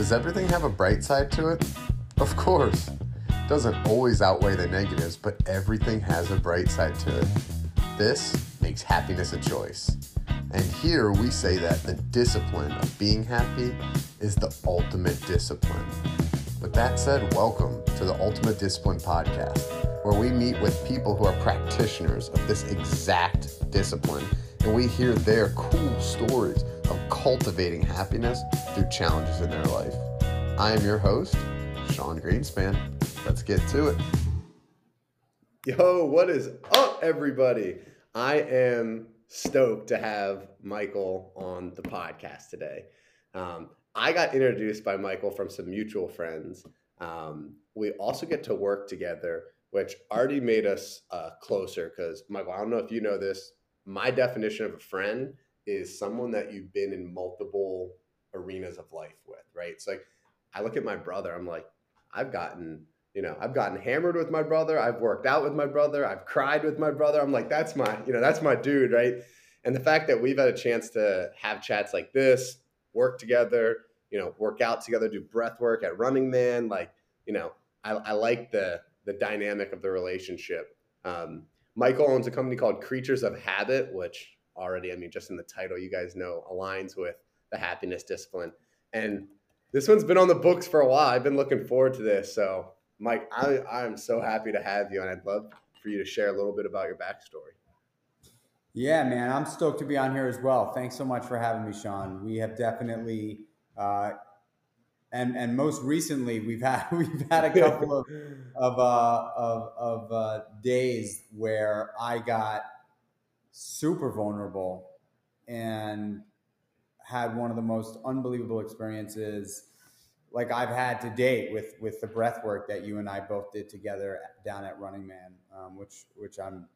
Does everything have a bright side to it? Of course. Doesn't always outweigh the negatives, but everything has a bright side to it. This makes happiness a choice. And here we say that the discipline of being happy is the ultimate discipline. With that said, welcome to the Ultimate Discipline Podcast, where we meet with people who are practitioners of this exact discipline and we hear their cool stories of cultivating happiness through challenges in their life. I am your host, Sean Greenspan. Let's get to it. Yo, what is up, everybody? I am stoked to have Michael on the podcast today. Um, I got introduced by Michael from some mutual friends. Um, we also get to work together, which already made us uh, closer because, Michael, I don't know if you know this, my definition of a friend is someone that you've been in multiple arenas of life with, right? It's like I look at my brother, I'm like, I've gotten, you know, I've gotten hammered with my brother, I've worked out with my brother, I've cried with my brother. I'm like, that's my, you know, that's my dude, right? And the fact that we've had a chance to have chats like this, work together, you know, work out together, do breath work at Running Man, like, you know, I, I like the the dynamic of the relationship. Um, Michael owns a company called Kreatures of Habit, which already, I mean, just in the title, you guys know, aligns with the happiness discipline. And this one's been on the books for a while. I've been looking forward to this. So, Mike, I, I'm so happy to have you, and I'd love for you to share a little bit about your backstory. Yeah, man, I'm stoked to be on here as well. Thanks so much for having me, Sean. We have definitely uh, and and most recently we've had we've had a couple of of uh, of, of uh, days where I got super vulnerable and had one of the most unbelievable experiences like I've had to date with with the breath work that you and I both did together down at Running Man, um, which which I'm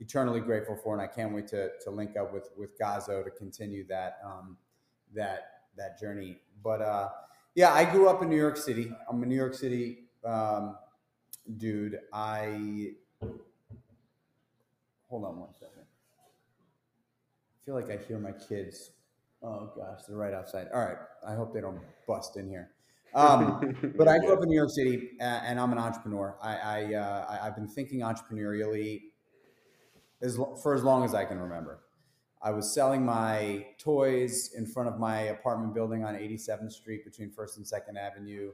eternally grateful for, and I can't wait to to link up with with Gazo to continue that um, that that journey. But uh, yeah, I grew up in New York City. I'm a New York City um, dude. I hold on one second. I feel like I hear my kids. Oh gosh, they're right outside. All right, I hope they don't bust in here. Um, but I grew up in New York City, and I'm an entrepreneur. I, I uh, I've been thinking entrepreneurially as for as long as I can remember. I was selling my toys in front of my apartment building on 87th Street between First and Second Avenue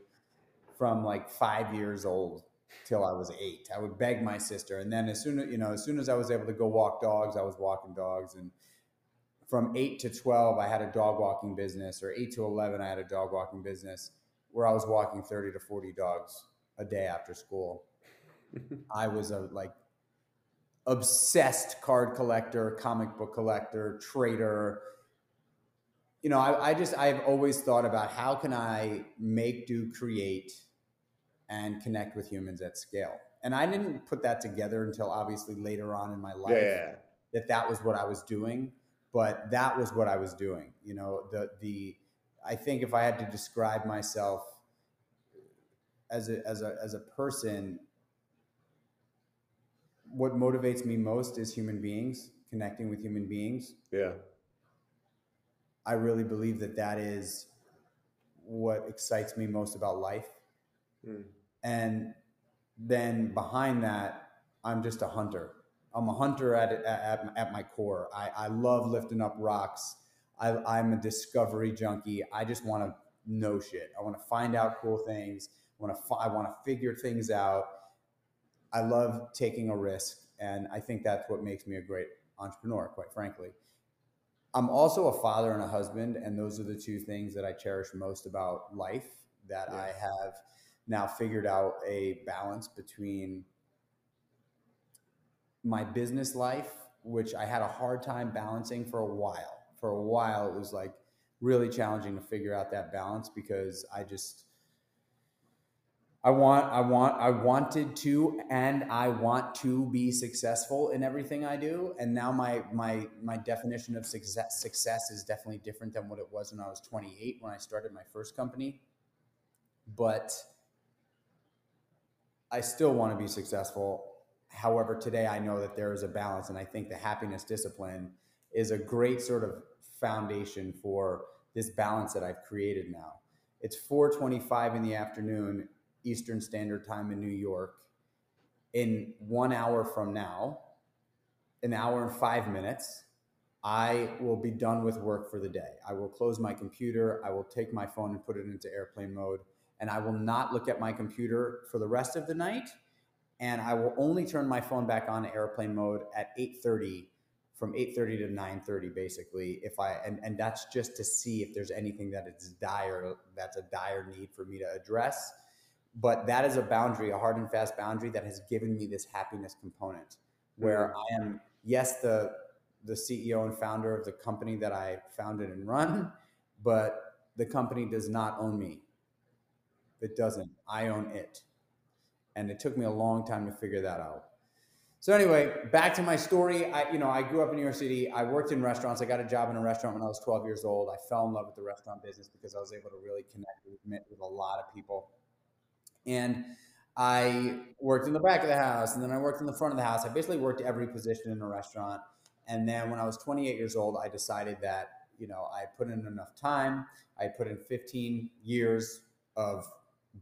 from like five years old till I was eight. I would beg my sister, and then as soon as you know, as soon as I was able to go walk dogs, I was walking dogs. And from eight to 12, I had a dog walking business, or eight to 11, I had a dog walking business where I was walking 30 to 40 dogs a day after school. I was a like obsessed card collector, comic book collector, trader. You know, I, I just I've always thought about how can I make, do, create, and connect with humans at scale. And I didn't put that together until obviously later on in my life yeah. that that was what I was doing. But that was what I was doing. You know, the the I think if I had to describe myself as a as a as a person, what motivates me most is human beings, connecting with human beings. Yeah. I really believe that that is what excites me most about life. Mm. And then behind that, I'm just a hunter. I'm a hunter at, at, at my core. I, I love lifting up rocks. I, am a discovery junkie. I just want to know shit. I want to find out cool things. I want to, I want to figure things out I love taking a risk, and I think that's what makes me a great entrepreneur, quite frankly. I'm also a father and a husband, and those are the two things that I cherish most about life. That I have now figured out a balance between my business life, which I had a hard time balancing for a while. For a while, it was like really challenging to figure out that balance because I just I want, I want, I wanted to, and I want to be successful in everything I do. And now my my my definition of success success is definitely different than what it was when I was 28 when I started my first company. But I still want to be successful. However, today I know that there is a balance, and I think the happiness discipline is a great sort of foundation for this balance that I've created now It's 4:25 in the afternoon Eastern Standard Time in New York. In 1 hour from now, an hour and 5 minutes, I will be done with work for the day. I will close my computer, I will take my phone and put it into airplane mode, and I will not look at my computer for the rest of the night, and I will only turn my phone back on airplane mode at 8:30 from 8:30 to 9:30 basically if I and and that's just to see if there's anything that it's dire that's a dire need for me to address. But that is a boundary a hard and fast boundary that has given me this happiness component where mm-hmm. I am yes the the CEO and founder of the company that I founded and run but the company does not own me. It doesn't. I own it and it took me a long time to figure that out so anyway, back to my story. I, you know, I grew up in New York City. I worked in restaurants. I got a job in a restaurant when I was 12 years old. I fell in love with the restaurant business because I was able to really connect with, with a lot of people. And I worked in the back of the house, and then I worked in the front of the house. I basically worked every position in a restaurant. And then when I was 28 years old, I decided that you know I put in enough time. I put in 15 years of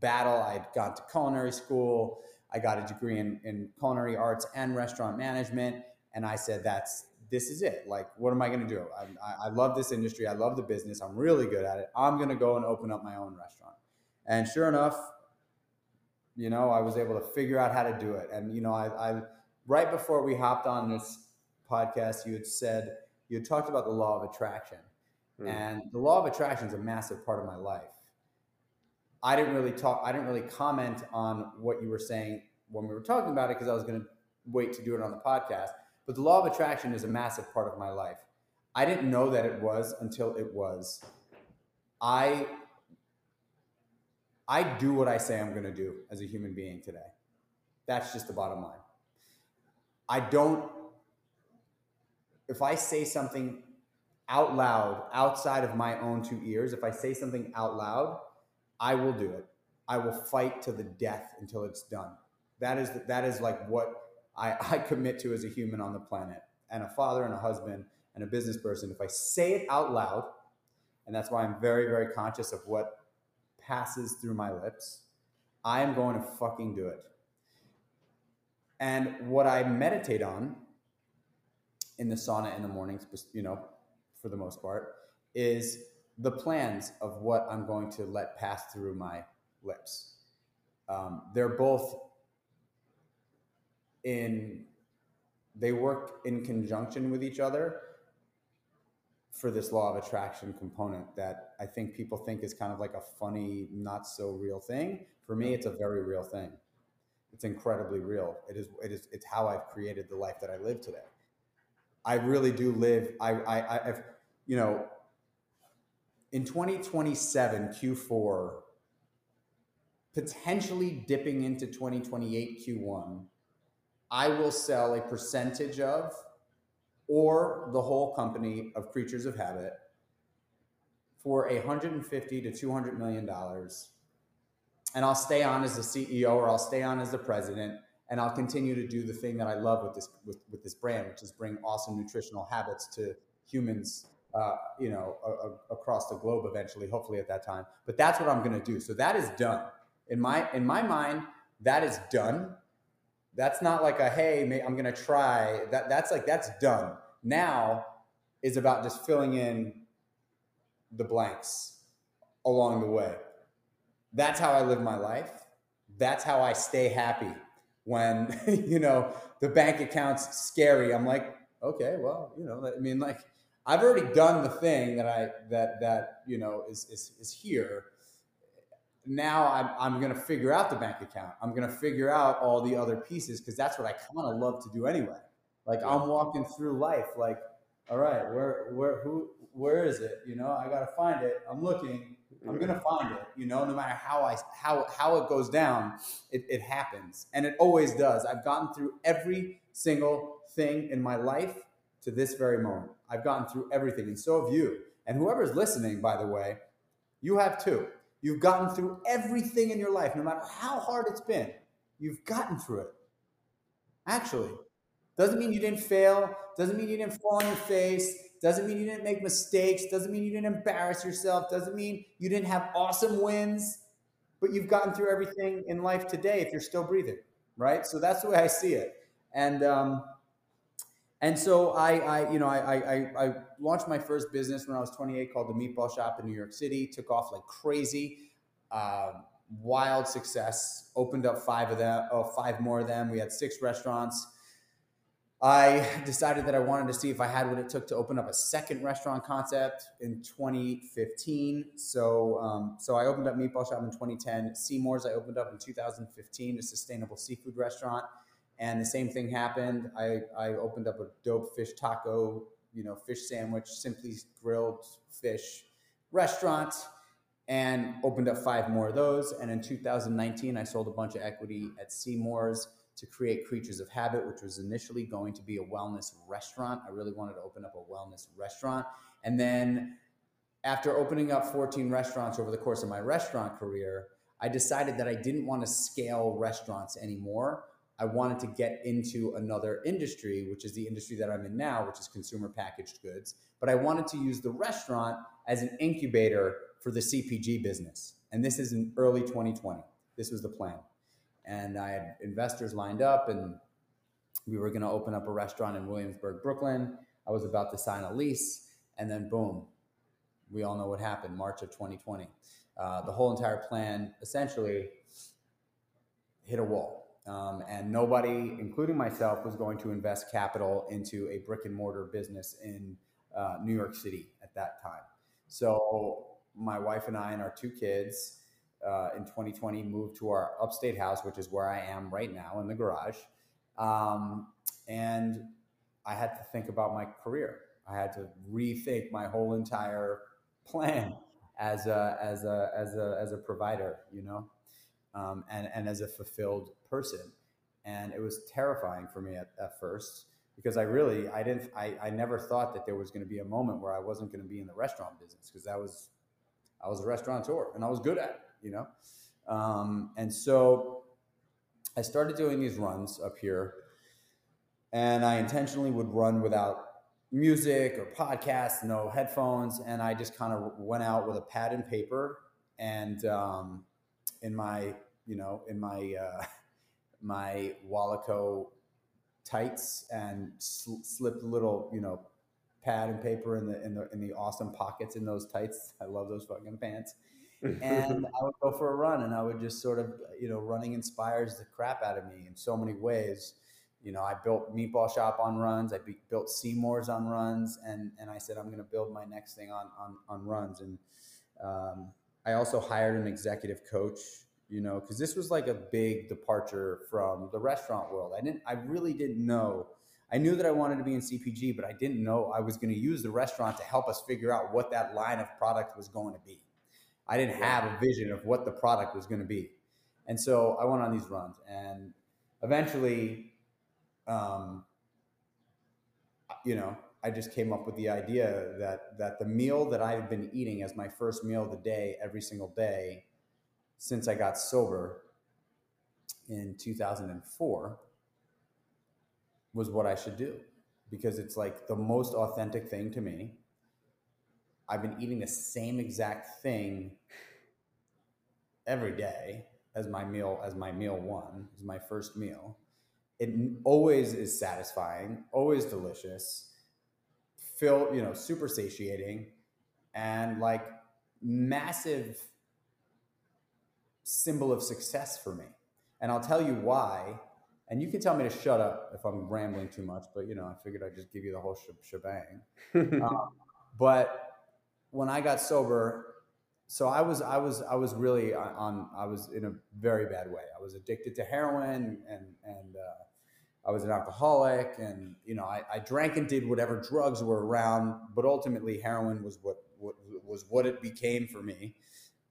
battle. I'd gone to culinary school. I got a degree in, in culinary arts and restaurant management. And I said, that's, this is it. Like, what am I going to do? I, I, love this industry. I love the business. I'm really good at it. I'm going to go and open up my own restaurant. And sure enough, you know, I was able to figure out how to do it. And, you know, I, I right before we hopped on this podcast, you had said, you had talked about the law of attraction. Mm. And the law of attraction is a massive part of my life. I didn't really talk. I didn't really comment on what you were saying when we were talking about it because I was going to wait to do it on the podcast. But the law of attraction is a massive part of my life. I didn't know that it was until it was. I I do what I say I'm going to do as a human being today. That's just the bottom line. I don't if I say something out loud outside of my own two ears, if I say something out loud, I will do it. I will fight to the death until it's done. That is that is like what I, I commit to as a human on the planet, and a father and a husband and a business person. If I say it out loud, and that's why I'm very very conscious of what passes through my lips, I am going to fucking do it. And what I meditate on in the sauna in the mornings, you know, for the most part, is the plans of what I'm going to let pass through my lips. Um, they're both in, they work in conjunction with each other for this law of attraction component that I think people think is kind of like a funny, not so real thing. For me, it's a very real thing. It's incredibly real. It is, it is, it's how I've created the life that I live today. I really do live, I, I, I've, you know, in 2027 Q4, potentially dipping into 2028 Q1, I will sell a percentage of or the whole company of Kreatures of Habit for 150 to 200 million dollars. And I'll stay on as the CEO or I'll stay on as the president and I'll continue to do the thing that I love with this with, with this brand, which is bring awesome nutritional habits to humans uh, you know, a, a, across the globe eventually, hopefully at that time. But that's what I'm going to do. So that is done in my in my mind. That is done. That's not like a hey, I'm going to try. That that's like that's done. Now is about just filling in the blanks along the way. That's how I live my life. That's how I stay happy when you know the bank account's scary. I'm like, okay, well, you know, I mean, like I've already done the thing that I that that you know is is, is here. Now I'm I'm gonna figure out the bank account. I'm gonna figure out all the other pieces because that's what I kind of love to do anyway. Like I'm walking through life, like, all right, where where who where is it? You know, I gotta find it. I'm looking. I'm gonna find it. You know, no matter how I how how it goes down, it, it happens, and it always does. I've gotten through every single thing in my life to this very moment. I've gotten through everything, and so have you. And whoever's listening, by the way, you have too. You've gotten through everything in your life, no matter how hard it's been. You've gotten through it. Actually, doesn't mean you didn't fail. Doesn't mean you didn't fall on your face. doesn't mean you didn't make mistakes, doesn't mean you didn't embarrass yourself, doesn't mean you didn't have awesome wins, but you've gotten through everything in life today if you're still breathing, right? So that's the way I see it. And um, and so I, I you know, I, I, I launched my first business when I was 28 called the Meatball Shop in New York City. Took off like crazy, uh, wild success. Opened up five of them, oh, five more of them. We had six restaurants. I decided that I wanted to see if I had what it took to open up a second restaurant concept in 2015. So, um, so I opened up Meatball Shop in 2010. Seamore's I opened up in 2015, a sustainable seafood restaurant. And the same thing happened. I, I opened up a dope fish taco, you know, fish sandwich, simply grilled fish restaurant and opened up five more of those. And in 2019, I sold a bunch of equity at Seamore's to create Kreatures of Habit, which was initially going to be a wellness restaurant. I really wanted to open up a wellness restaurant. And then after opening up 14 restaurants over the course of my restaurant career, I decided that I didn't want to scale restaurants anymore. I wanted to get into another industry, which is the industry that I'm in now, which is consumer packaged goods. But I wanted to use the restaurant as an incubator for the CPG business. And this is in early 2020. This was the plan. And I had investors lined up, and we were going to open up a restaurant in Williamsburg, Brooklyn. I was about to sign a lease, and then boom, we all know what happened March of 2020. Uh, the whole entire plan essentially hit a wall um, and nobody, including myself, was going to invest capital into a brick and mortar business in uh, New York City at that time. So my wife and I and our two kids uh, in 2020 moved to our upstate house, which is where I am right now in the garage. Um, and I had to think about my career. I had to rethink my whole entire plan as a as a as a as a provider, you know um, and, and as a fulfilled person. And it was terrifying for me at, at first because I really, I didn't, I, I never thought that there was going to be a moment where I wasn't going to be in the restaurant business because that was, I was a restaurateur and I was good at it, you know? Um, and so I started doing these runs up here and I intentionally would run without music or podcasts, no headphones. And I just kind of went out with a pad and paper and um, in my you know, in my uh, my Wallaco tights and sl- slipped a little, you know, pad and paper in the in the in the awesome pockets in those tights. I love those fucking pants. and I would go for a run, and I would just sort of, you know, running inspires the crap out of me in so many ways. You know, I built Meatball Shop on runs. I be, built Seamore's on runs, and and I said I'm going to build my next thing on on on runs. And um, I also hired an executive coach you know, because this was like a big departure from the restaurant world. I didn't, I really didn't know. I knew that I wanted to be in CPG, but I didn't know I was going to use the restaurant to help us figure out what that line of product was going to be. I didn't have a vision of what the product was going to be. And so I went on these runs and eventually, um, you know, I just came up with the idea that, that the meal that I've been eating as my first meal of the day every single day since I got sober in 2004 was what I should do because it's like the most authentic thing to me. I've been eating the same exact thing every day as my meal as my meal one, as my first meal. It always is satisfying, always delicious, fill, you know, super satiating and like massive symbol of success for me. And I'll tell you why. And you can tell me to shut up if I'm rambling too much, but you know, I figured I'd just give you the whole shebang. um, but when I got sober, so I was, I was, I was really on, I was in a very bad way. I was addicted to heroin and, and, uh, I was an alcoholic and, you know, I, I drank and did whatever drugs were around, but ultimately heroin was what, what was what it became for me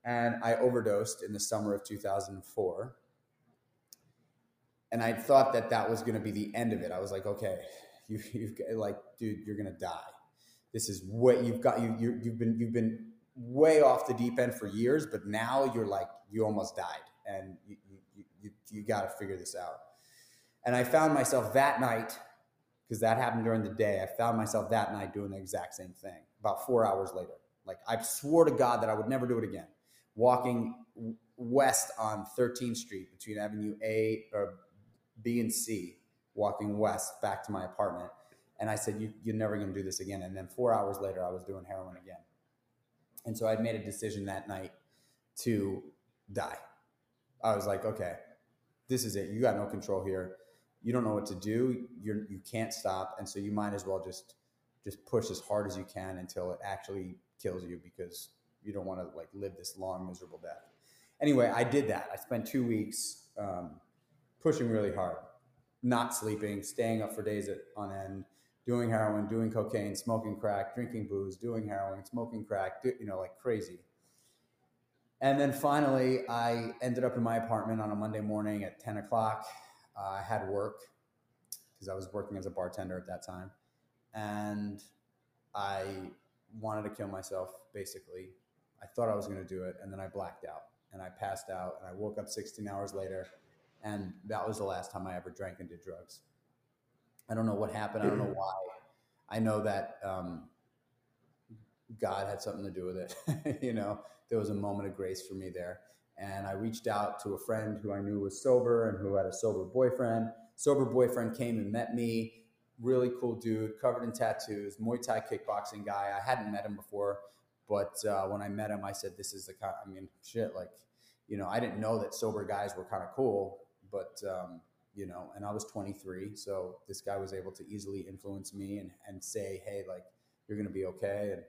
and I overdosed in the summer of 2004. And I thought that that was going to be the end of it. I was like, okay, you, you've like, dude, you're going to die. This is what you've got. You, you you've been you've been way off the deep end for years, but now you're like you almost died, and you you, you, you got to figure this out. And I found myself that night because that happened during the day. I found myself that night doing the exact same thing about four hours later. Like I swore to God that I would never do it again. Walking west on 13th Street between Avenue A or B and C, walking west back to my apartment. And I said, you, You're never going to do this again. And then four hours later, I was doing heroin again. And so I'd made a decision that night to die. I was like, Okay, this is it. You got no control here. You don't know what to do. You're, you can't stop. And so you might as well just just push as hard as you can until it actually kills you because you don't want to like live this long miserable death. Anyway i did that. I spent two weeks um, pushing really hard not sleeping staying up for days on end doing heroin doing cocaine smoking crack drinking booze doing heroin smoking crack do, you know like crazy. And then finally i ended up in my apartment on a monday morning at 10 o'clock. Uh, i had work because i was working as a bartender at that time and i wanted to kill myself, basically. I thought I was going to do it, and then I blacked out and I passed out, and I woke up 16 hours later, and that was the last time I ever drank and did drugs. I don't know what happened. I don't know why. I know that um, God had something to do with it. you know, there was a moment of grace for me there. And I reached out to a friend who I knew was sober and who had a sober boyfriend. Sober boyfriend came and met me really cool dude, covered in tattoos, Muay Thai kickboxing guy. I hadn't met him before, but uh, when I met him, I said, "This is the kind." I mean, shit, like, you know, I didn't know that sober guys were kind of cool, but um, you know, and I was 23, so this guy was able to easily influence me and and say, "Hey, like, you're gonna be okay." And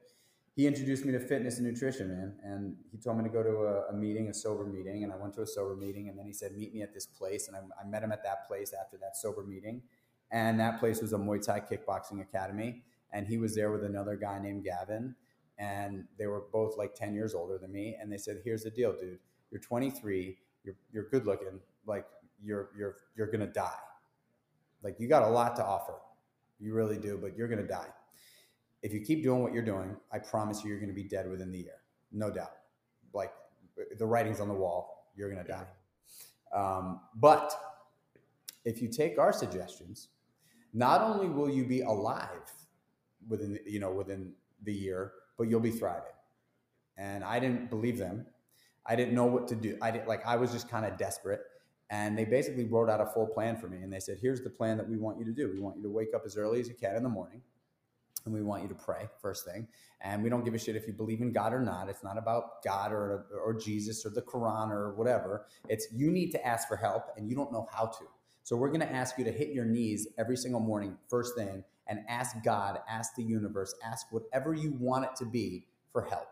he introduced me to fitness and nutrition, man. And he told me to go to a, a, meeting, a sober meeting. And I went to a sober meeting. And then he said, Meet me at this place. And I, I met him at that place after that sober meeting and that place was a Muay Thai kickboxing academy. And he was there with another guy named Gavin, and they were both like 10 years older than me. And they said, "Here's the deal, dude. You're 23. You're you're good looking. Like you're you're you're gonna die. Like you got a lot to offer. You really do, but you're gonna die. If you keep doing what you're doing, I promise you, you're gonna be dead within the year, no doubt. Like the writing's on the wall. You're gonna die. Um, but if you take our suggestions not only will you be alive within you know within the year, but you'll be thriving. And I didn't believe them. I didn't know what to do. I didn't like I was just kind of desperate. And they basically wrote out a full plan for me. And they said, here's the plan that we want you to do. We want you to wake up as early as you can in the morning. And we want you to pray first thing. And we don't give a shit if you believe in God or not. It's not about God or, or Jesus or the Quran or whatever. It's you need to ask for help and you don't know how to. So we're going to ask you to hit your knees every single morning, first thing, and ask God, ask the universe, ask whatever you want it to be for help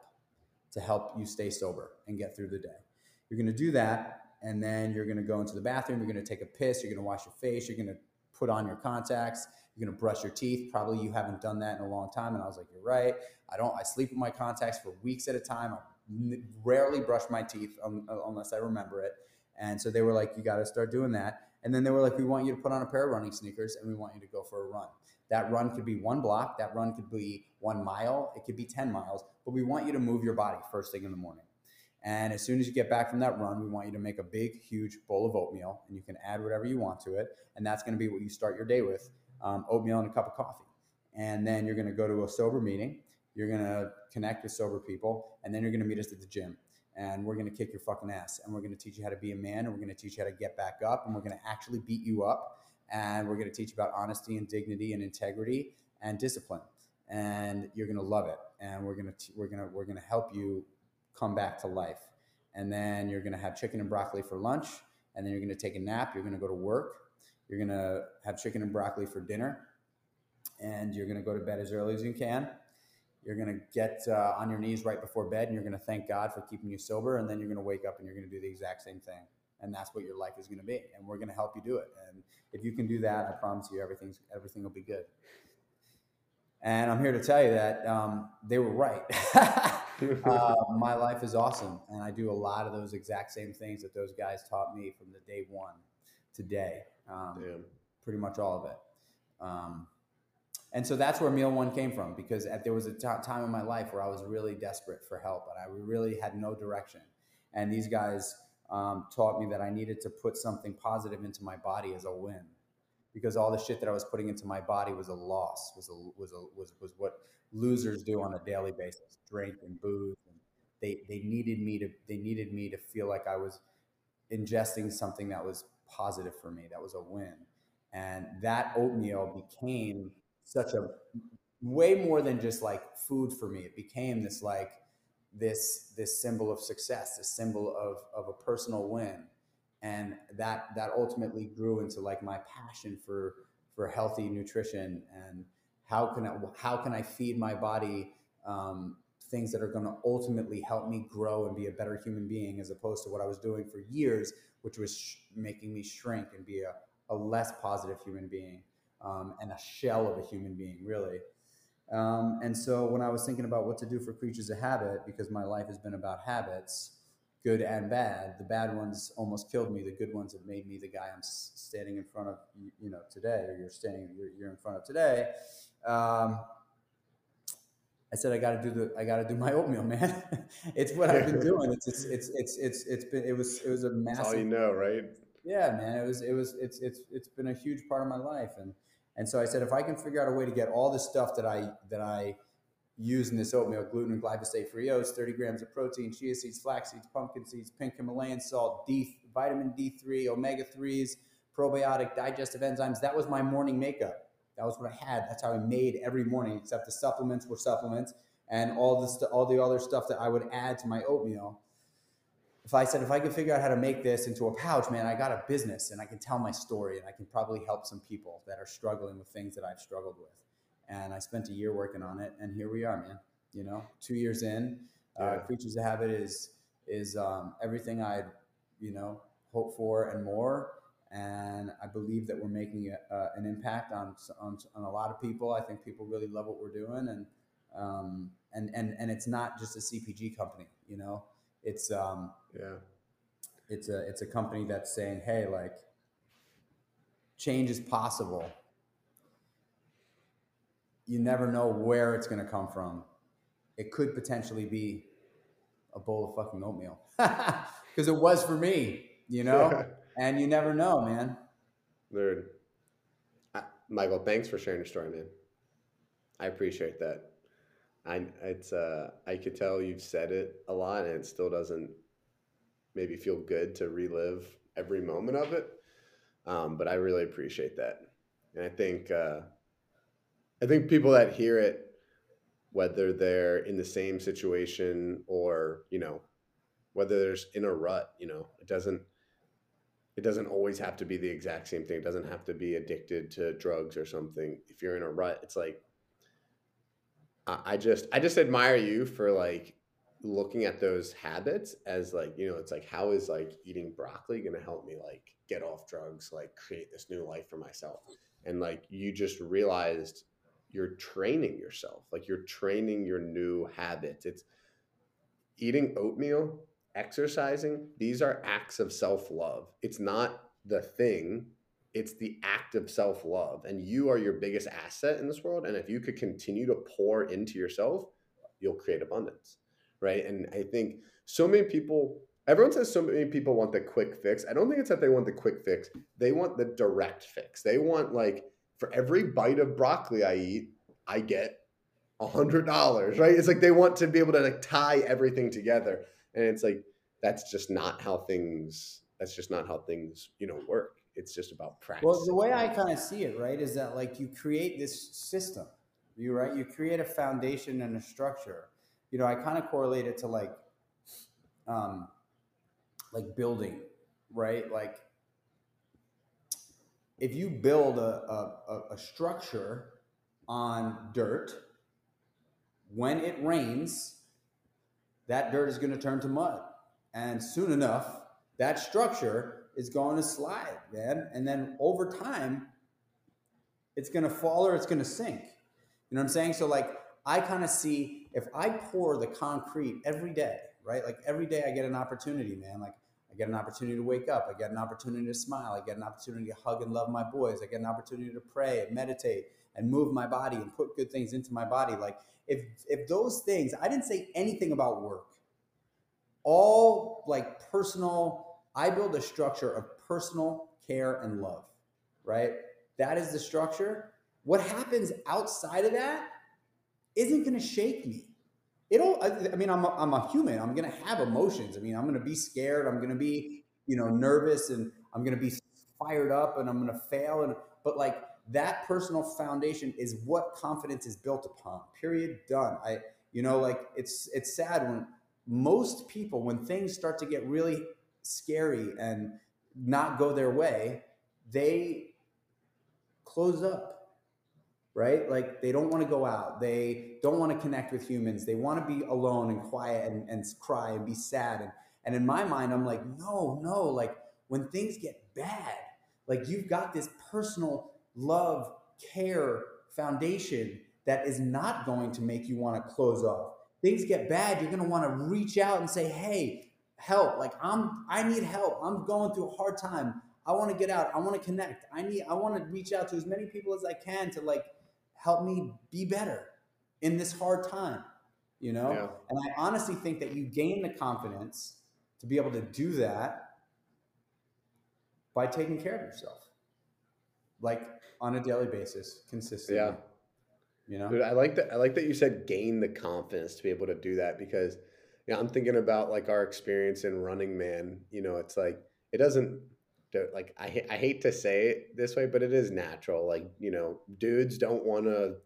to help you stay sober and get through the day. You're going to do that, and then you're going to go into the bathroom. You're going to take a piss. You're going to wash your face. You're going to put on your contacts. You're going to brush your teeth. Probably you haven't done that in a long time. And I was like, you're right. I don't. I sleep with my contacts for weeks at a time. I rarely brush my teeth unless I remember it. And so they were like, you got to start doing that. And then they were like, we want you to put on a pair of running sneakers and we want you to go for a run. That run could be one block, that run could be one mile, it could be 10 miles, but we want you to move your body first thing in the morning. And as soon as you get back from that run, we want you to make a big, huge bowl of oatmeal, and you can add whatever you want to it. And that's going to be what you start your day with um, oatmeal and a cup of coffee. And then you're going to go to a sober meeting. You're going to connect with sober people, and then you're going to meet us at the gym and we're going to kick your fucking ass and we're going to teach you how to be a man and we're going to teach you how to get back up and we're going to actually beat you up and we're going to teach about honesty and dignity and integrity and discipline. And you're going to love it. And we're going to we're going to we're going to help you come back to life. And then you're going to have chicken and broccoli for lunch. And then you're going to take a nap. You're going to go to work. You're going to have chicken and broccoli for dinner. And you're going to go to bed as early as you can. You're going to get uh, on your knees right before bed and you're going to thank God for keeping you sober. And then you're going to wake up and you're going to do the exact same thing. And that's what your life is going to be. And we're going to help you do it. And if you can do that, I promise you everything's, everything will be good. And I'm here to tell you that um, they were right. uh, my life is awesome. And I do a lot of those exact same things that those guys taught me from the day one today. Um, pretty much all of it. Um, and so that's where Meal One came from because at, there was a t- time in my life where I was really desperate for help and I really had no direction. And these guys um, taught me that I needed to put something positive into my body as a win. because all the shit that I was putting into my body was a loss, was a, was a, was, was what losers do on a daily basis, drink and booze. And they, they needed me to, they needed me to feel like I was ingesting something that was positive for me. That was a win. And that oatmeal became such a way more than just like food for me. It became this like this this symbol of success, this symbol of of a personal win, and that that ultimately grew into like my passion for for healthy nutrition and how can I how can I feed my body um, things that are going to ultimately help me grow and be a better human being as opposed to what I was doing for years, which was sh- making me shrink and be a, a less positive human being um, and a shell of a human being, really. Um, and so when I was thinking about what to do for Kreatures of Habit, because my life has been about habits, good and bad, the bad ones almost killed me. The good ones have made me the guy I'm standing in front of, you know, today, or you're standing, you're, you're in front of today. Um, I said I got to do the I got to do my oatmeal, man. it's what I've been doing. It's it's it's it's it's it's been it was it was a massive. That's all you know, right? Yeah, man. It was it was it's it's it's been a huge part of my life, and and so I said, if I can figure out a way to get all the stuff that I that I use in this oatmeal, gluten and glyphosate free oats, 30 grams of protein, chia seeds, flax seeds, pumpkin seeds, pink Himalayan salt, D, vitamin D3, omega 3s, probiotic, digestive enzymes. That was my morning makeup. That was what I had. That's how I made every morning, except the supplements were supplements and all the st- all the other stuff that I would add to my oatmeal if I said if I could figure out how to make this into a pouch, man, I got a business and I can tell my story and I can probably help some people that are struggling with things that I've struggled with. And I spent a year working on it, and here we are, man. You know, two years in, uh, yeah. uh, Kreatures of Habit is is um, everything I'd you know hope for and more. And I believe that we're making a, uh, an impact on, on, on a lot of people. I think people really love what we're doing, and um, and and and it's not just a CPG company. You know, it's um, yeah, it's a it's a company that's saying, hey, like change is possible. You never know where it's going to come from. It could potentially be a bowl of fucking oatmeal because it was for me, you know. and you never know, man. Dude, Michael, thanks for sharing your story, man. I appreciate that. I it's uh I could tell you've said it a lot and it still doesn't maybe feel good to relive every moment of it. Um, but I really appreciate that. And I think uh, I think people that hear it, whether they're in the same situation or, you know, whether there's in a rut, you know, it doesn't it doesn't always have to be the exact same thing. It doesn't have to be addicted to drugs or something. If you're in a rut, it's like I just I just admire you for like looking at those habits as like you know it's like how is like eating broccoli going to help me like get off drugs like create this new life for myself and like you just realized you're training yourself like you're training your new habits it's eating oatmeal exercising these are acts of self-love it's not the thing it's the act of self love. And you are your biggest asset in this world. And if you could continue to pour into yourself, you'll create abundance. Right. And I think so many people, everyone says so many people want the quick fix. I don't think it's that they want the quick fix, they want the direct fix. They want, like, for every bite of broccoli I eat, I get a hundred dollars, right? It's like they want to be able to like tie everything together. And it's like that's just not how things that's just not how things, you know, work. It's just about practice. Well, the way I kind of see it, right, is that like you create this system. You right, you create a foundation and a structure. You know, I kind of correlate it to like, um, like building, right? Like, if you build a, a, a structure on dirt, when it rains, that dirt is going to turn to mud. And soon enough, that structure is going to slide, man. And then over time, it's going to fall or it's going to sink. You know what I'm saying? So, like, I kind of see if I pour the concrete every day, right? Like, every day I get an opportunity, man. Like, I get an opportunity to wake up. I get an opportunity to smile. I get an opportunity to hug and love my boys. I get an opportunity to pray and meditate and move my body and put good things into my body. Like, if if those things, I didn't say anything about work. All like personal I build a structure of personal care and love, right? that is the structure. What happens outside of that isn't going to shake me. It'll, I, mean, I'm a, I'm a human. I'm going to have emotions. I mean, I'm going to be scared. I'm going to be, you know, nervous and I'm going to be fired up and I'm going to fail. And, but like that personal foundation is what confidence is built upon, period, done. I, you know, like it's, it's sad when most people, when things start to get really scary and not go their way, they close up right? Like they don't want to go out. They don't want to connect with humans. They want to be alone and quiet and, and cry and be sad. And, and in my mind, I'm like, no, no. Like when things get bad, like you've got this personal love, care foundation that is not going to make you want to close off. Things get bad, you're going to want to reach out and say, hey, help. Like I'm, I need help. I'm going through a hard time. I want to get out. I want to connect. I need, I want to reach out to as many people as I can to like help me be better in this hard time, you know? Yeah. And I honestly think that you gain the confidence to be able to do that by taking care of yourself, like on a daily basis, consistently. Yeah. You know, Dude, I like that. I like that you said gain the confidence to be able to do that because, yeah, I'm thinking about like our experience in Running Man. You know, it's like it doesn't like I I hate to say it this way, but it is natural. Like you know, dudes don't want to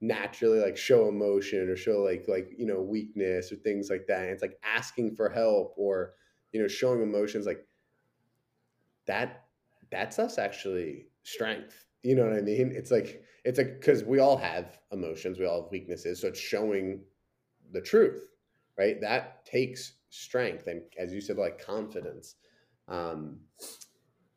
naturally like show emotion or show like like you know weakness or things like that. And it's like asking for help or you know showing emotions like that. That's us actually strength. You know what I mean? It's like it's like because we all have emotions, we all have weaknesses. So it's showing the truth, right? That takes strength and as you said, like confidence. Um,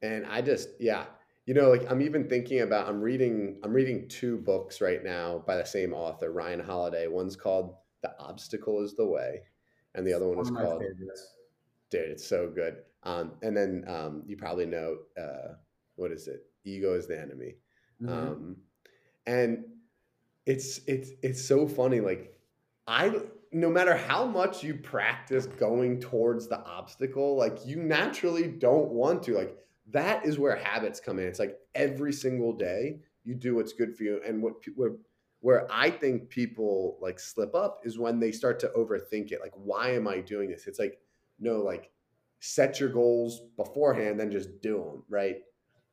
and I just yeah, you know, like I'm even thinking about I'm reading I'm reading two books right now by the same author, Ryan Holiday. One's called The Obstacle is the Way, and the other one is called favorites. Dude, it's so good. Um, and then um, you probably know uh, what is it? Ego is the enemy. Mm-hmm. Um, and it's it's it's so funny. Like I no matter how much you practice going towards the obstacle, like you naturally don't want to. Like that is where habits come in. It's like every single day you do what's good for you. And what where where I think people like slip up is when they start to overthink it. Like, why am I doing this? It's like, no, like set your goals beforehand, then just do them. Right.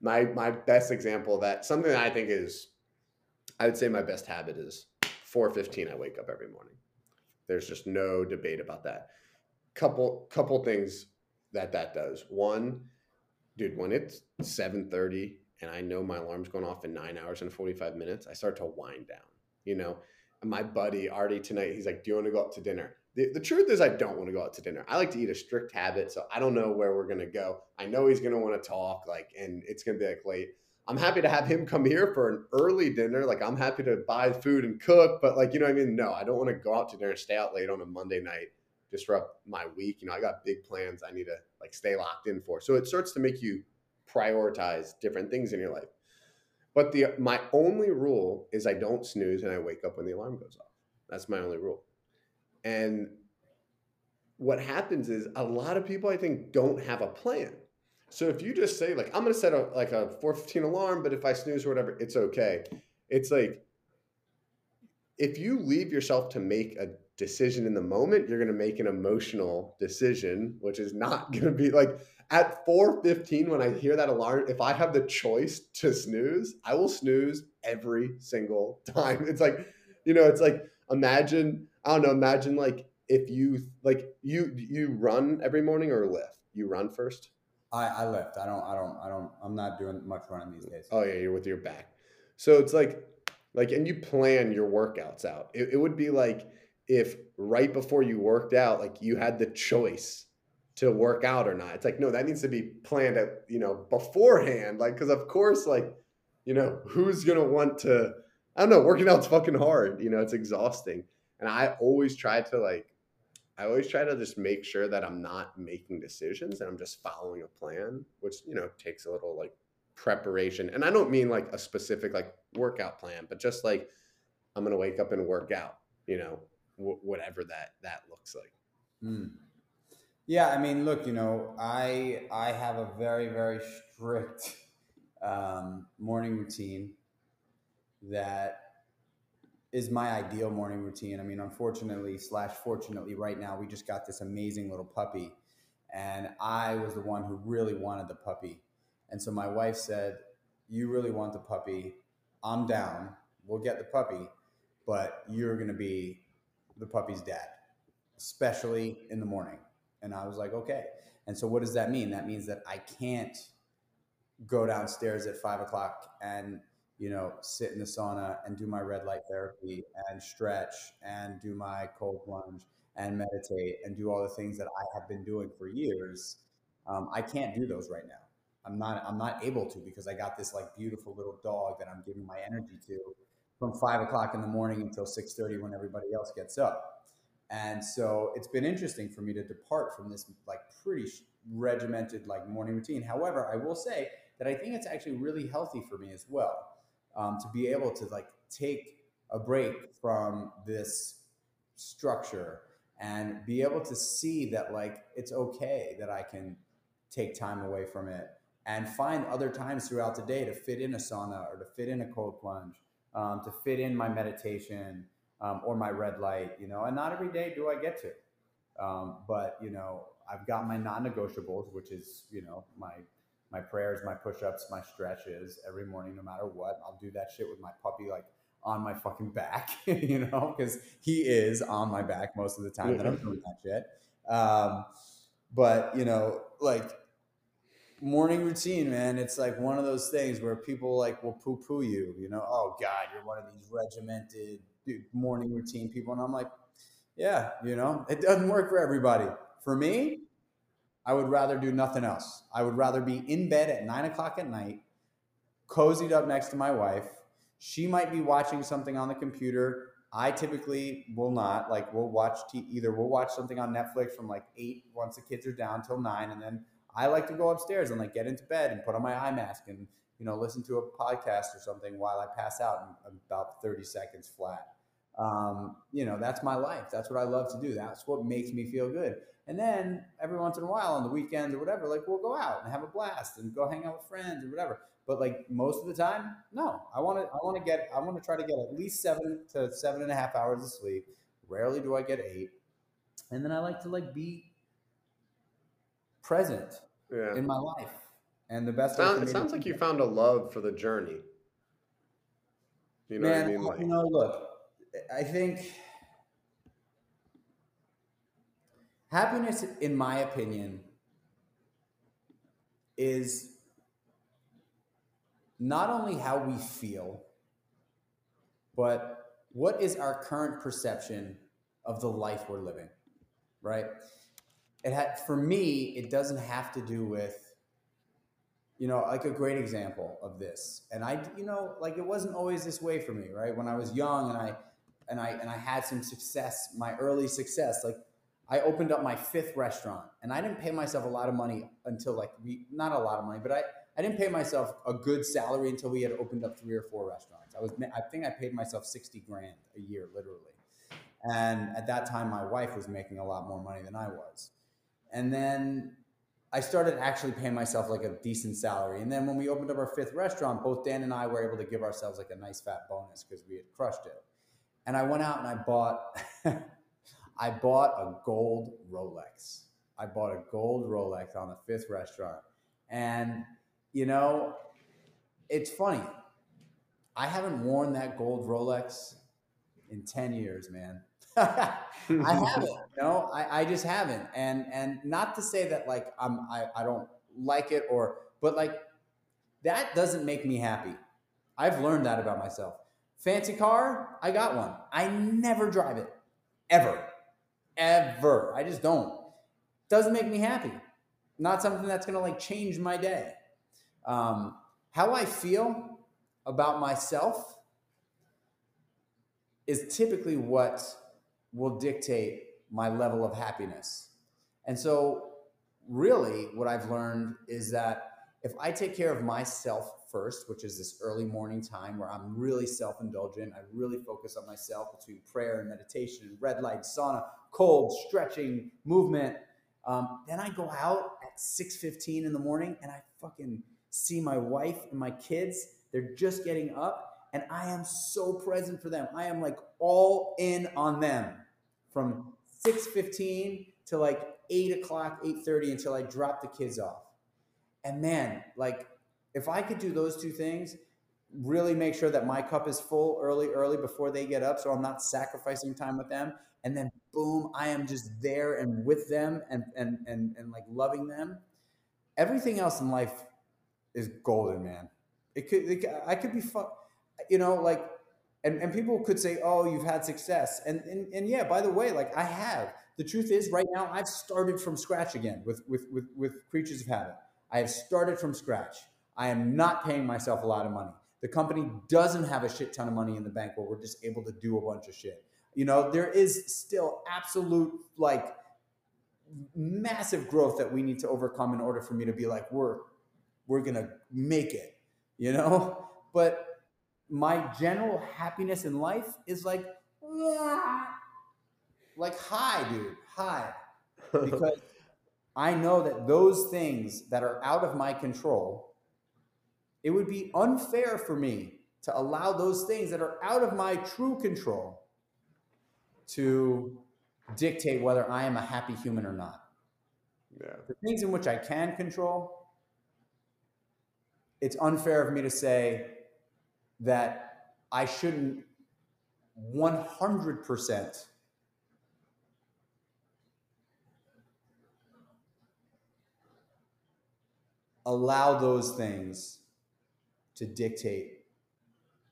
My my best example of that, something that I think is, I would say my best habit is 4:15. I wake up every morning. There's just no debate about that. Couple couple things that that does. One dude, when it's 7:30 and I know my alarm's going off in nine hours and 45 minutes, I start to wind down. You know, and my buddy Artie tonight, he's like, "Do you want to go out to dinner?" The, the truth is, I don't want to go out to dinner. I like to eat a strict habit, so I don't know where we're gonna go. I know he's gonna want to talk, like, and it's gonna be like late. I'm happy to have him come here for an early dinner. Like, I'm happy to buy food and cook, but like, you know what I mean? No, I don't want to go out to dinner and stay out late on a Monday night disrupt my week. You know, I got big plans I need to like stay locked in for. So it starts to make you prioritize different things in your life. But the my only rule is I don't snooze and I wake up when the alarm goes off. That's my only rule. And what happens is a lot of people I think don't have a plan. So if you just say like I'm going to set a like a 4:15 alarm, but if I snooze or whatever, it's okay. It's like if you leave yourself to make a decision in the moment, you're going to make an emotional decision, which is not going to be like at 4:15 when I hear that alarm, if I have the choice to snooze, I will snooze every single time. It's like, you know, it's like imagine, I don't know, imagine like if you like you you run every morning or lift. You run first? I, I lift. I don't I don't I don't I'm not doing much running these days. Oh yeah, you're with your back. So it's like like and you plan your workouts out. It, it would be like if right before you worked out, like you had the choice to work out or not. It's like, no, that needs to be planned at, you know, beforehand. Like, cause of course, like, you know, who's going to want to, I don't know, working out's fucking hard. You know, it's exhausting. And I always try to like, I always try to just make sure that I'm not making decisions and I'm just following a plan, which, you know, takes a little like preparation. And I don't mean like a specific like workout plan, but just like, I'm going to wake up and work out, you know, w- whatever that that looks like. Mm. Yeah, I mean, look, you know, I I have a very very strict um, morning routine that is my ideal morning routine. I mean, unfortunately slash fortunately, right now we just got this amazing little puppy, and I was the one who really wanted the puppy, and so my wife said, "You really want the puppy? I'm down. We'll get the puppy, but you're gonna be the puppy's dad, especially in the morning." And I was like, "Okay." And so, what does that mean? That means that I can't go downstairs at five o'clock and you know, sit in the sauna and do my red light therapy and stretch and do my cold plunge and meditate and do all the things that I have been doing for years. Um, I can't do those right now. I'm not. I'm not able to because I got this like beautiful little dog that I'm giving my energy to from five o'clock in the morning until six thirty when everybody else gets up. And so it's been interesting for me to depart from this like pretty regimented like morning routine. However, I will say that I think it's actually really healthy for me as well um, to be able to like take a break from this structure and be able to see that like it's okay that I can take time away from it and find other times throughout the day to fit in a sauna or to fit in a cold plunge, um, to fit in my meditation um, or my red light, you know, and not every day do I get to. Um, but, you know, I've got my non negotiables, which is, you know, my my prayers, my push-ups, my stretches every morning, no matter what. I'll do that shit with my puppy like on my fucking back, you know, because he is on my back most of the time that I'm doing that shit. Um, but you know, like morning routine, man, it's like one of those things where people like will poo-poo you, you know, oh God, you're one of these regimented morning routine people. And I'm like, yeah, you know, it doesn't work for everybody. For me, I would rather do nothing else. I would rather be in bed at nine o'clock at night, cozied up next to my wife. She might be watching something on the computer. I typically will not. Like we'll watch t- either we'll watch something on Netflix from like eight once the kids are down till nine, and then I like to go upstairs and like get into bed and put on my eye mask and you know listen to a podcast or something while I pass out in about thirty seconds flat. Um, you know that's my life. That's what I love to do. That's what makes me feel good. And then every once in a while on the weekends or whatever, like we'll go out and have a blast and go hang out with friends or whatever. But like most of the time, no. I want to. I want to get. I want to try to get at least seven to seven and a half hours of sleep. Rarely do I get eight. And then I like to like be present yeah. in my life. And the best. Sound, it sounds like you found a love for the journey. You know Man, what I mean? Like, you know, look. I think Happiness, in my opinion, is not only how we feel, but what is our current perception of the life we're living, right? It had, for me, it doesn't have to do with, you know, like a great example of this. And I, you know, like it wasn't always this way for me, right? When I was young and I, and I, and I had some success, my early success, like I opened up my fifth restaurant and I didn't pay myself a lot of money until like we, not a lot of money, but I, I didn't pay myself a good salary until we had opened up three or four restaurants. I was, I think I paid myself 60 grand a year, literally. And at that time, my wife was making a lot more money than I was. And then I started actually paying myself like a decent salary. And then when we opened up our fifth restaurant, both Dan and I were able to give ourselves like a nice fat bonus because we had crushed it. And I went out and I bought I bought a gold Rolex. I bought a gold Rolex on the fifth restaurant. And, you know, it's funny. I haven't worn that gold Rolex in 10 years, man. I haven't, No, I, I just haven't. And and not to say that like I'm I, I don't like it or but like that doesn't make me happy. I've learned that about myself. Fancy car, I got one. I never drive it. Ever ever. I just don't. Doesn't make me happy. Not something that's going to like change my day. Um, how I feel about myself is typically what will dictate my level of happiness. And so, really, what I've learned is that if I take care of myself first, which is this early morning time where I'm really self indulgent, I really focus on myself between prayer and meditation, and red light, sauna, cold, stretching, movement. Um, then I go out at 6.15 in the morning and I fucking see my wife and my kids. They're just getting up, and I am so present for them. I am like all in on them from 6:15 to like 8 o'clock, 8:30 until I drop the kids off. And man, like if I could do those two things, really make sure that my cup is full early, early before they get up, so I'm not sacrificing time with them. And then boom, I am just there and with them and and and and like loving them. Everything else in life is golden, man. It could, it, I could be you know, like, and, and people could say, oh, you've had success. And, and, and yeah, by the way, like I have. The truth is, right now, I've started from scratch again with, with, with, with Kreatures of Habit. I have started from scratch. I am not paying myself a lot of money. The company doesn't have a shit ton of money in the bank where we're just able to do a bunch of shit. You know, there is still absolute like massive growth that we need to overcome in order for me to be like, we're we're gonna make it, you know? But my general happiness in life is like like high, dude, high. Because I know that those things that are out of my control it would be unfair for me to allow those things that are out of my true control to dictate whether I am a happy human or not. Yeah. The things in which I can control, it's unfair of me to say that I shouldn't 100% allow those things to dictate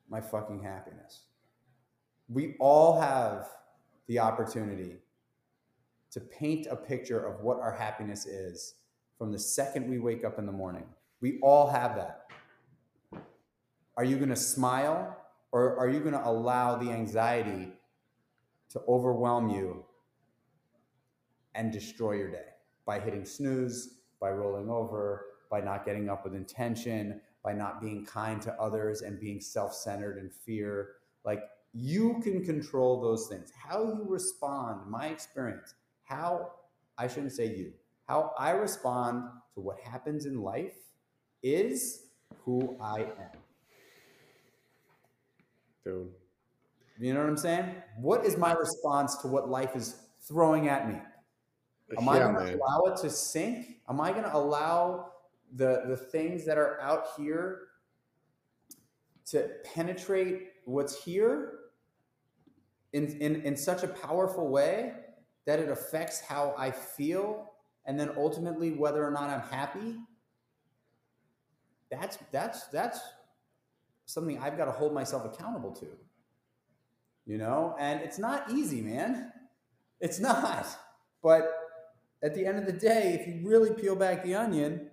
my fucking happiness. We all have the opportunity to paint a picture of what our happiness is from the second we wake up in the morning. We all have that. Are you going to smile or are you going to allow the anxiety to overwhelm you and destroy your day by hitting snooze, by rolling over, by not getting up with intention, by not being kind to others and being self centered and fear. Like you can control those things. How you respond, my experience, how I shouldn't say you, how I respond to what happens in life is who I am. Dude. You know what I'm saying? What is my response to what life is throwing at me? Am yeah, I going to allow it to sink? Am I going to allow the the things that are out here to penetrate what's here in, in, in such a powerful way that it affects how I feel and then ultimately whether or not I'm happy. That's that's that's something I've got to hold myself accountable to. You know, and it's not easy, man. It's not. But at the end of the day, if you really peel back the onion,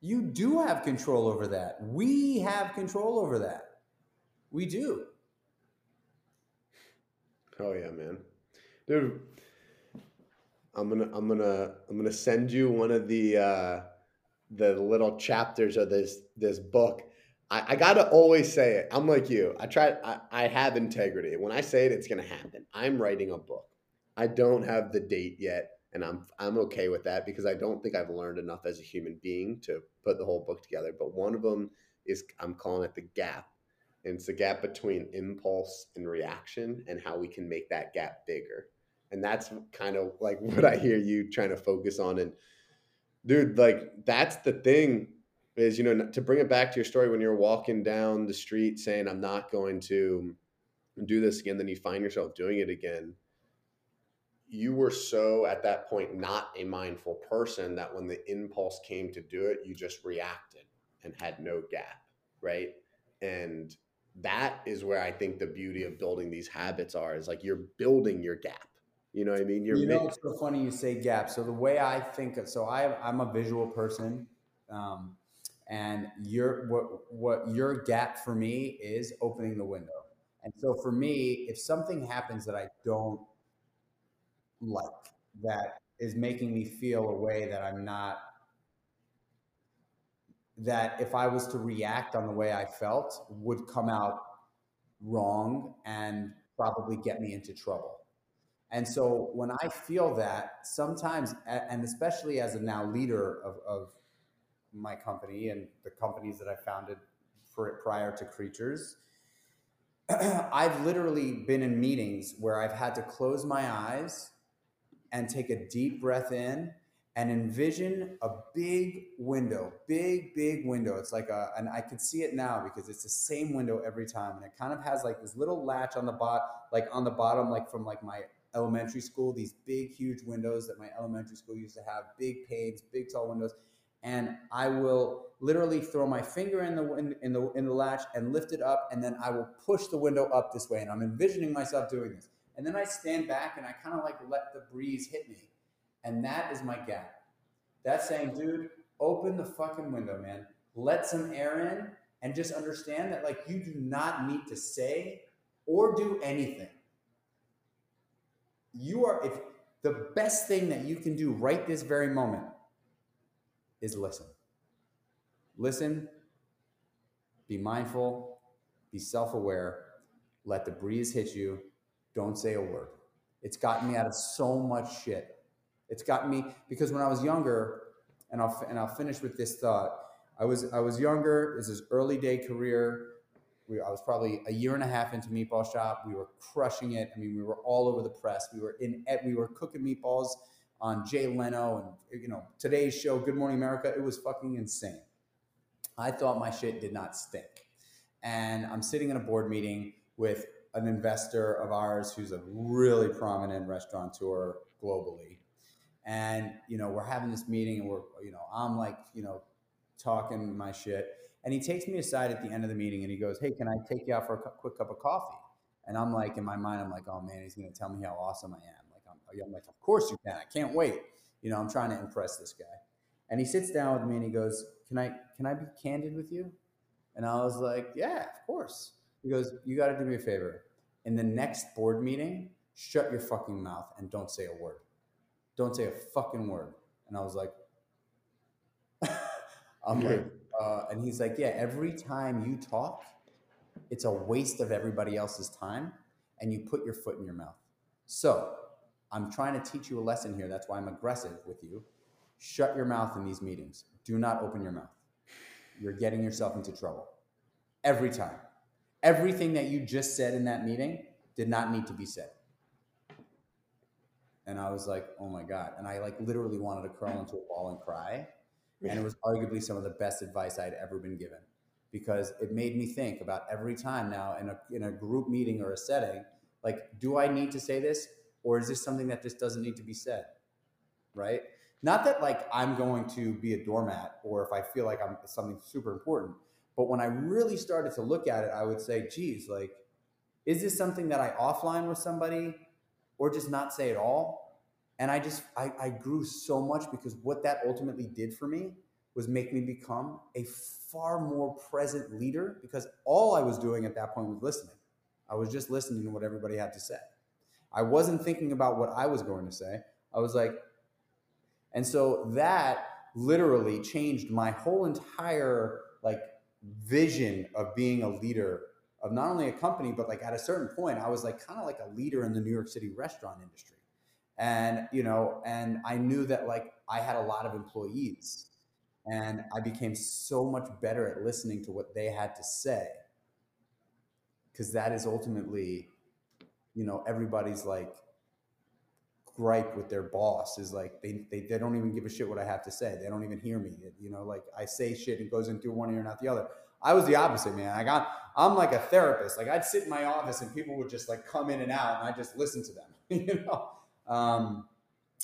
you do have control over that. We have control over that. We do. Oh yeah, man. Dude, I'm gonna I'm gonna I'm gonna send you one of the uh the little chapters of this this book. I, I gotta always say it. I'm like you. I try I, I have integrity. When I say it, it's gonna happen. I'm writing a book. I don't have the date yet and I'm I'm okay with that because I don't think I've learned enough as a human being to put the whole book together. But one of them is I'm calling it the gap, and it's the gap between impulse and reaction, and how we can make that gap bigger. And that's kind of like what I hear you trying to focus on. And dude, like that's the thing is you know to bring it back to your story when you're walking down the street saying I'm not going to do this again, then you find yourself doing it again you were so at that point not a mindful person that when the impulse came to do it, you just reacted and had no gap, right? And that is where I think the beauty of building these habits are is like you're building your gap. You know what I mean? You're you know, it's so funny you say gap. So the way I think of, so I, I'm a visual person. Um, and your what what your gap for me is opening the window. And so for me, if something happens that I don't like that is making me feel a way that I'm not that if I was to react on the way I felt would come out wrong and probably get me into trouble. And so when I feel that sometimes, and especially as a now leader of, of, my company and the companies that I founded for prior to Kreatures, I've literally been in meetings where I've had to close my eyes and take a deep breath in and envision a big window, big, big window. It's like a, and I can see it now because it's the same window every time. And it kind of has like this little latch on the bot, like on the bottom, like from like my elementary school, these big, huge windows that my elementary school used to have, big panes, big tall windows. And I will literally throw my finger in the in, in the in the latch and lift it up, and then I will push the window up this way. And I'm envisioning myself doing this. And then I stand back and I kind of like let the breeze hit me. And that is my gap. That's saying, dude, open the fucking window, man. Let some air in and just understand that like you do not need to say or do anything you are if the best thing that you can do right this very moment is listen. Listen, be mindful, be self aware, let the breeze hit you, don't say a word. It's gotten me out of so much shit. It's gotten me because when I was younger, and I'll, and I'll finish with this thought. I was, I was younger, this is early day career. We, I was probably a year and a half into Meatball Shop. We were crushing it. I mean, we were all over the press. We were in, we were cooking meatballs on Jay Leno and you know today's show, Good Morning America. It was fucking insane. I thought my shit did not stink, and I'm sitting in a board meeting with an investor of ours who's a really prominent restaurateur globally. And you know, we're having this meeting, and we're you know, I'm like you know, talking my shit and he takes me aside at the end of the meeting and he goes, Hey, can I take you out for a quick cup of coffee? And I'm like, in my mind, I'm like, oh man, he's to tell me how awesome I am. I'm, I'm like, of course you can. I can't wait. You know, I'm trying to impress this guy. And he sits down with me and he goes, can I, can I be candid with you? And I was like, yeah, of course. He goes, you got to do me a favor. In the next board meeting, shut your fucking mouth and don't say a word. Don't say a fucking word. And I was like, I'm like, uh, and he's like, yeah, every time you talk, it's a waste of everybody else's time, and you put your foot in your mouth. So I'm trying to teach you a lesson here. That's why I'm aggressive with you. Shut your mouth in these meetings. Do not open your mouth. You're getting yourself into trouble every time. Everything that you just said in that meeting did not need to be said. And I was like, oh my God. And I like literally wanted to curl into a ball and cry and it was arguably some of the best advice I'd ever been given because it made me think about every time now in a, in a group meeting or a setting, like, do I need to say this or is this something that just doesn't need to be said? Right? Not that like I'm going to be a doormat or if I feel like I'm something super important, but when I really started to look at it, I would say, geez, like, is this something that I offline with somebody or just not say at all? And I just, I, I grew so much because what that ultimately did for me was make me become a far more present leader because all I was doing at that point was listening. I was just listening to what everybody had to say. I wasn't thinking about what I was going to say. I was like, and so that literally changed my whole entire like vision of being a leader of not only a company, but like at a certain point, I was like kind of like a leader in the New York City restaurant industry and you know and i knew that like i had a lot of employees and i became so much better at listening to what they had to say because that is ultimately you know everybody's like gripe with their boss is like they, they, they don't even give a shit what i have to say. They don't even hear me. You know like i say shit and goes into one ear and not the other. I was the opposite man. I got i'm like a therapist. Like i'd sit in my office and people would just like come in and out and i just listen to them you know? Um,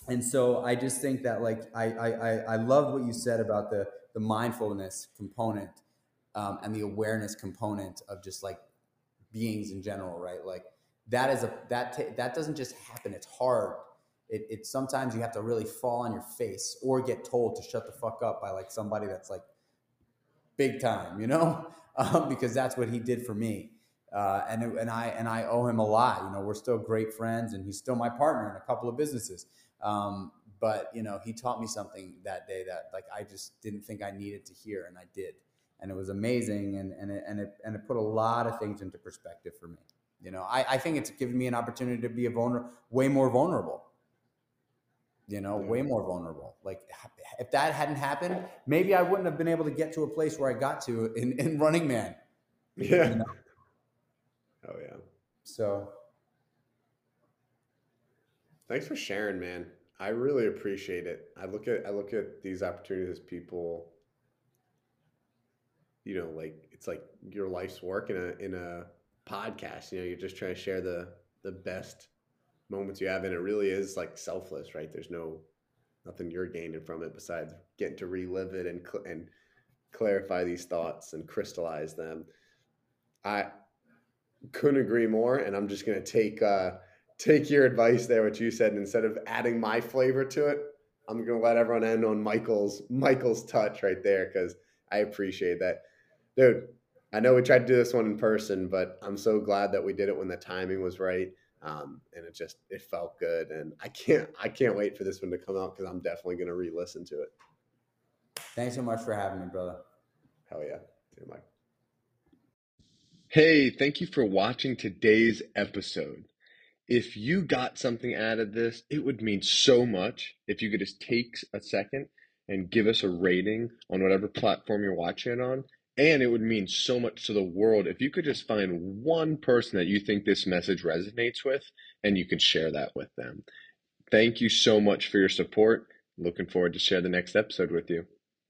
and so I just think that like I I I love what you said about the the mindfulness component um, and the awareness component of just like beings in general, right? Like that is a that t- that doesn't just happen. It's hard. It, it sometimes you have to really fall on your face or get told to shut the fuck up by like somebody that's like big time, you know, um, because that's what he did for me. Uh, and and I and I owe him a lot. You know, we're still great friends, and he's still my partner in a couple of businesses. Um, but you know, he taught me something that day that like I just didn't think I needed to hear, and I did, and it was amazing, and and it and it and it put a lot of things into perspective for me. You know, I, I think it's given me an opportunity to be a vulnerable, way more vulnerable. You know, yeah. way mm-hmm. more vulnerable. Like if that hadn't happened, maybe I wouldn't have been able to get to a place where I got to in, in Running Man. Yeah. You know? Oh yeah. So thanks for sharing, man. I really appreciate it. I look at I look at these opportunities as people you know, like it's like your life's work in a in a podcast. You know, you're just trying to share the the best moments you have, and it really is like selfless, right? There's no nothing you're gaining from it besides getting to relive it and cl- and clarify these thoughts and crystallize them. I couldn't agree more, and I'm just gonna take uh, take your advice there, what you said, and instead of adding my flavor to it, I'm gonna let everyone end on Michael's Michael's touch right there because I appreciate that dude, I know we tried to do this one in person, but I'm so glad that we did it when the timing was right. Um, and it just it felt good, and I can't I can't wait for this one to come out because I'm definitely gonna re-listen to it. Thanks so much for having me, brother. Hell yeah, See you, Mike. Hey, thank you for watching today's episode. If you got something out of this, it would mean so much if you could just take a second and give us a rating on whatever platform you're watching it on and it would mean so much to the world if you could just find one person that you think this message resonates with and you can share that with them. Thank you so much for your support. Looking forward to share the next episode with you.